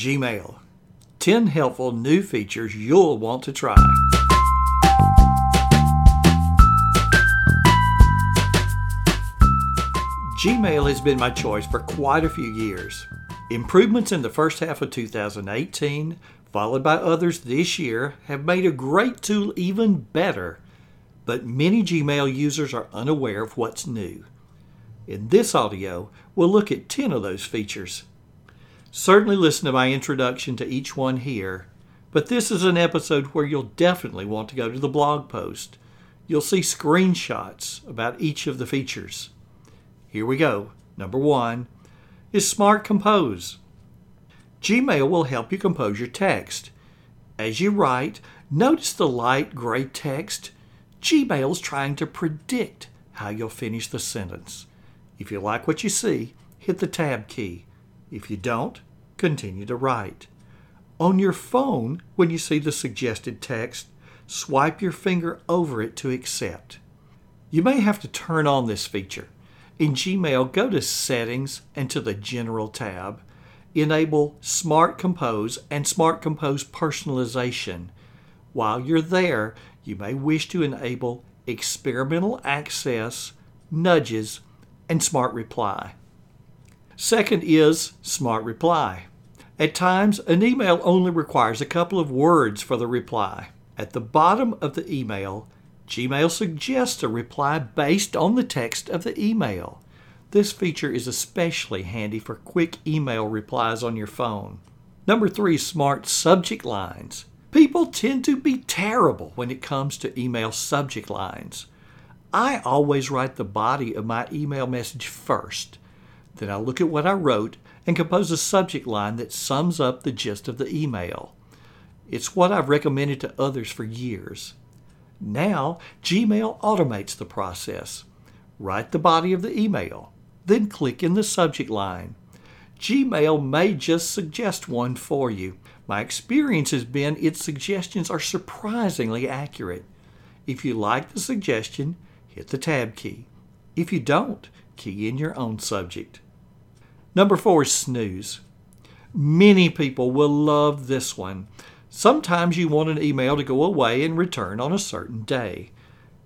Gmail 10 helpful new features you'll want to try. Gmail has been my choice for quite a few years. Improvements in the first half of 2018, followed by others this year, have made a great tool even better. But many Gmail users are unaware of what's new. In this audio, we'll look at 10 of those features. Certainly listen to my introduction to each one here, but this is an episode where you'll definitely want to go to the blog post. You'll see screenshots about each of the features. Here we go. Number one is Smart Compose. Gmail will help you compose your text. As you write, notice the light gray text. Gmail's trying to predict how you'll finish the sentence. If you like what you see, hit the Tab key. If you don't, continue to write. On your phone, when you see the suggested text, swipe your finger over it to accept. You may have to turn on this feature. In Gmail, go to Settings and to the General tab. Enable Smart Compose and Smart Compose Personalization. While you're there, you may wish to enable Experimental Access, Nudges, and Smart Reply. Second is Smart Reply. At times, an email only requires a couple of words for the reply. At the bottom of the email, Gmail suggests a reply based on the text of the email. This feature is especially handy for quick email replies on your phone. Number three, smart subject lines. People tend to be terrible when it comes to email subject lines. I always write the body of my email message first. Then I look at what I wrote and compose a subject line that sums up the gist of the email. It's what I've recommended to others for years. Now, Gmail automates the process. Write the body of the email, then click in the subject line. Gmail may just suggest one for you. My experience has been its suggestions are surprisingly accurate. If you like the suggestion, hit the Tab key. If you don't, key in your own subject. Number four is snooze. Many people will love this one. Sometimes you want an email to go away and return on a certain day.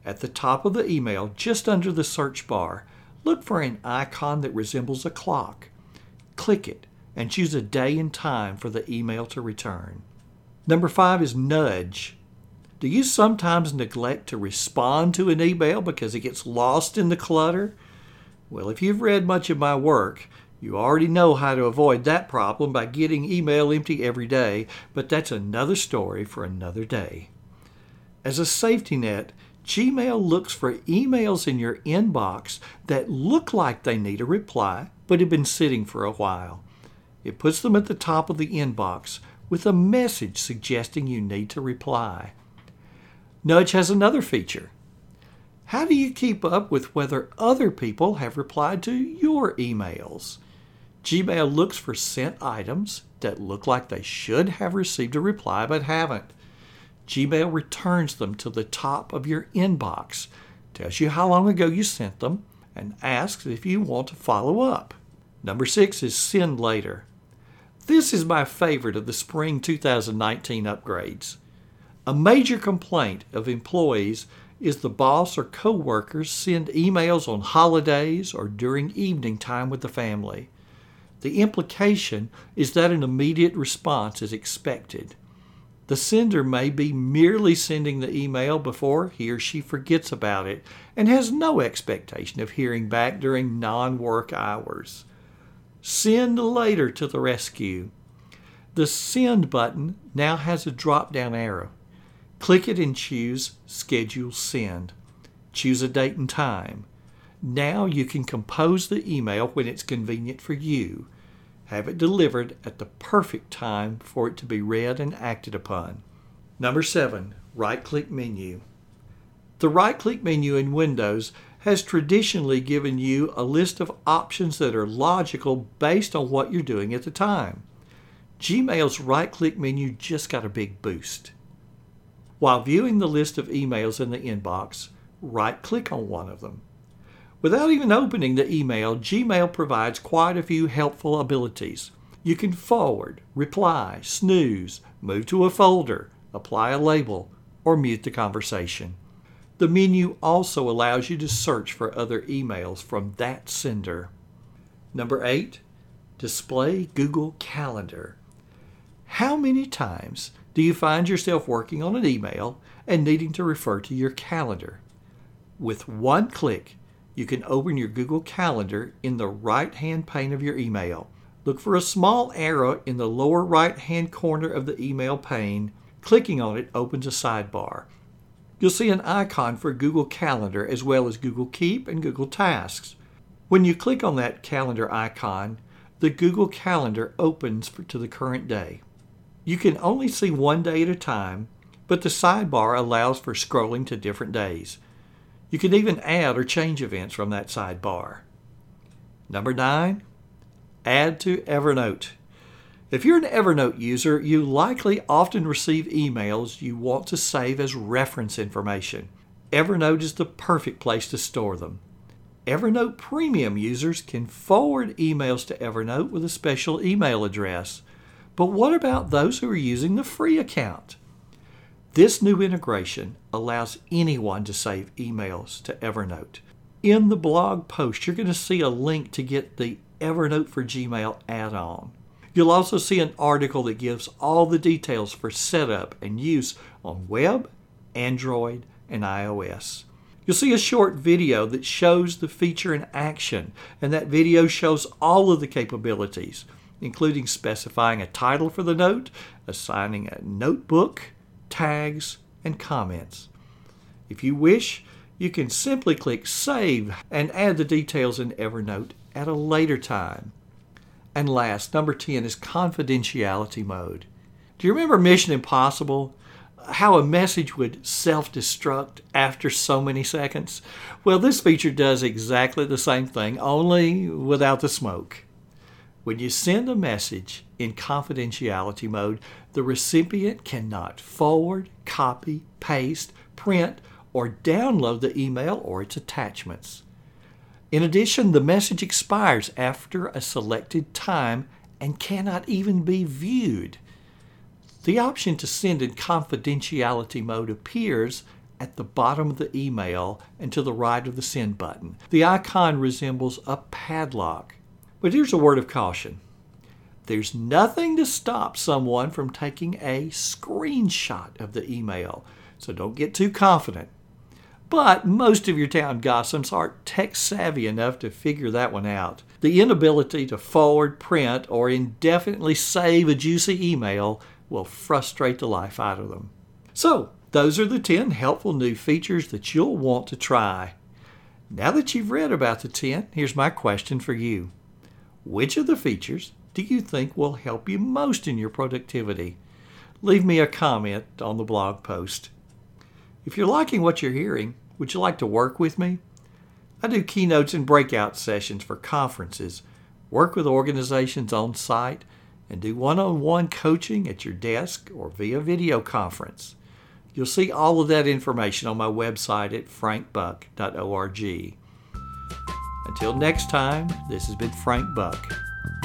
At the top of the email, just under the search bar, look for an icon that resembles a clock. Click it and choose a day and time for the email to return. Number five is nudge. Do you sometimes neglect to respond to an email because it gets lost in the clutter? Well, if you've read much of my work, you already know how to avoid that problem by getting email empty every day, but that's another story for another day. As a safety net, Gmail looks for emails in your inbox that look like they need a reply but have been sitting for a while. It puts them at the top of the inbox with a message suggesting you need to reply. Nudge has another feature. How do you keep up with whether other people have replied to your emails? Gmail looks for sent items that look like they should have received a reply but haven't. Gmail returns them to the top of your inbox, tells you how long ago you sent them, and asks if you want to follow up. Number six is send later. This is my favorite of the spring 2019 upgrades. A major complaint of employees is the boss or coworkers send emails on holidays or during evening time with the family. The implication is that an immediate response is expected. The sender may be merely sending the email before he or she forgets about it and has no expectation of hearing back during non work hours. Send later to the rescue. The Send button now has a drop down arrow. Click it and choose Schedule Send. Choose a date and time. Now you can compose the email when it's convenient for you have it delivered at the perfect time for it to be read and acted upon. Number seven, right click menu. The right click menu in Windows has traditionally given you a list of options that are logical based on what you're doing at the time. Gmail's right click menu just got a big boost. While viewing the list of emails in the inbox, right click on one of them. Without even opening the email, Gmail provides quite a few helpful abilities. You can forward, reply, snooze, move to a folder, apply a label, or mute the conversation. The menu also allows you to search for other emails from that sender. Number eight, display Google Calendar. How many times do you find yourself working on an email and needing to refer to your calendar? With one click, you can open your Google Calendar in the right hand pane of your email. Look for a small arrow in the lower right hand corner of the email pane. Clicking on it opens a sidebar. You'll see an icon for Google Calendar as well as Google Keep and Google Tasks. When you click on that calendar icon, the Google Calendar opens to the current day. You can only see one day at a time, but the sidebar allows for scrolling to different days. You can even add or change events from that sidebar. Number nine, add to Evernote. If you're an Evernote user, you likely often receive emails you want to save as reference information. Evernote is the perfect place to store them. Evernote Premium users can forward emails to Evernote with a special email address. But what about those who are using the free account? This new integration allows anyone to save emails to Evernote. In the blog post, you're going to see a link to get the Evernote for Gmail add on. You'll also see an article that gives all the details for setup and use on web, Android, and iOS. You'll see a short video that shows the feature in action, and that video shows all of the capabilities, including specifying a title for the note, assigning a notebook, tags, and comments. If you wish, you can simply click Save and add the details in Evernote at a later time. And last, number 10 is confidentiality mode. Do you remember Mission Impossible? How a message would self destruct after so many seconds? Well, this feature does exactly the same thing, only without the smoke. When you send a message in confidentiality mode, the recipient cannot forward, copy, paste, print, or download the email or its attachments. In addition, the message expires after a selected time and cannot even be viewed. The option to send in confidentiality mode appears at the bottom of the email and to the right of the send button. The icon resembles a padlock. But here's a word of caution. There's nothing to stop someone from taking a screenshot of the email, so don't get too confident. But most of your town gossips aren't tech savvy enough to figure that one out. The inability to forward, print, or indefinitely save a juicy email will frustrate the life out of them. So, those are the 10 helpful new features that you'll want to try. Now that you've read about the 10, here's my question for you. Which of the features do you think will help you most in your productivity? Leave me a comment on the blog post. If you're liking what you're hearing, would you like to work with me? I do keynotes and breakout sessions for conferences, work with organizations on site, and do one on one coaching at your desk or via video conference. You'll see all of that information on my website at frankbuck.org. Until next time, this has been Frank Buck.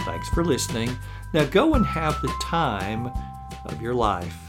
Thanks for listening. Now go and have the time of your life.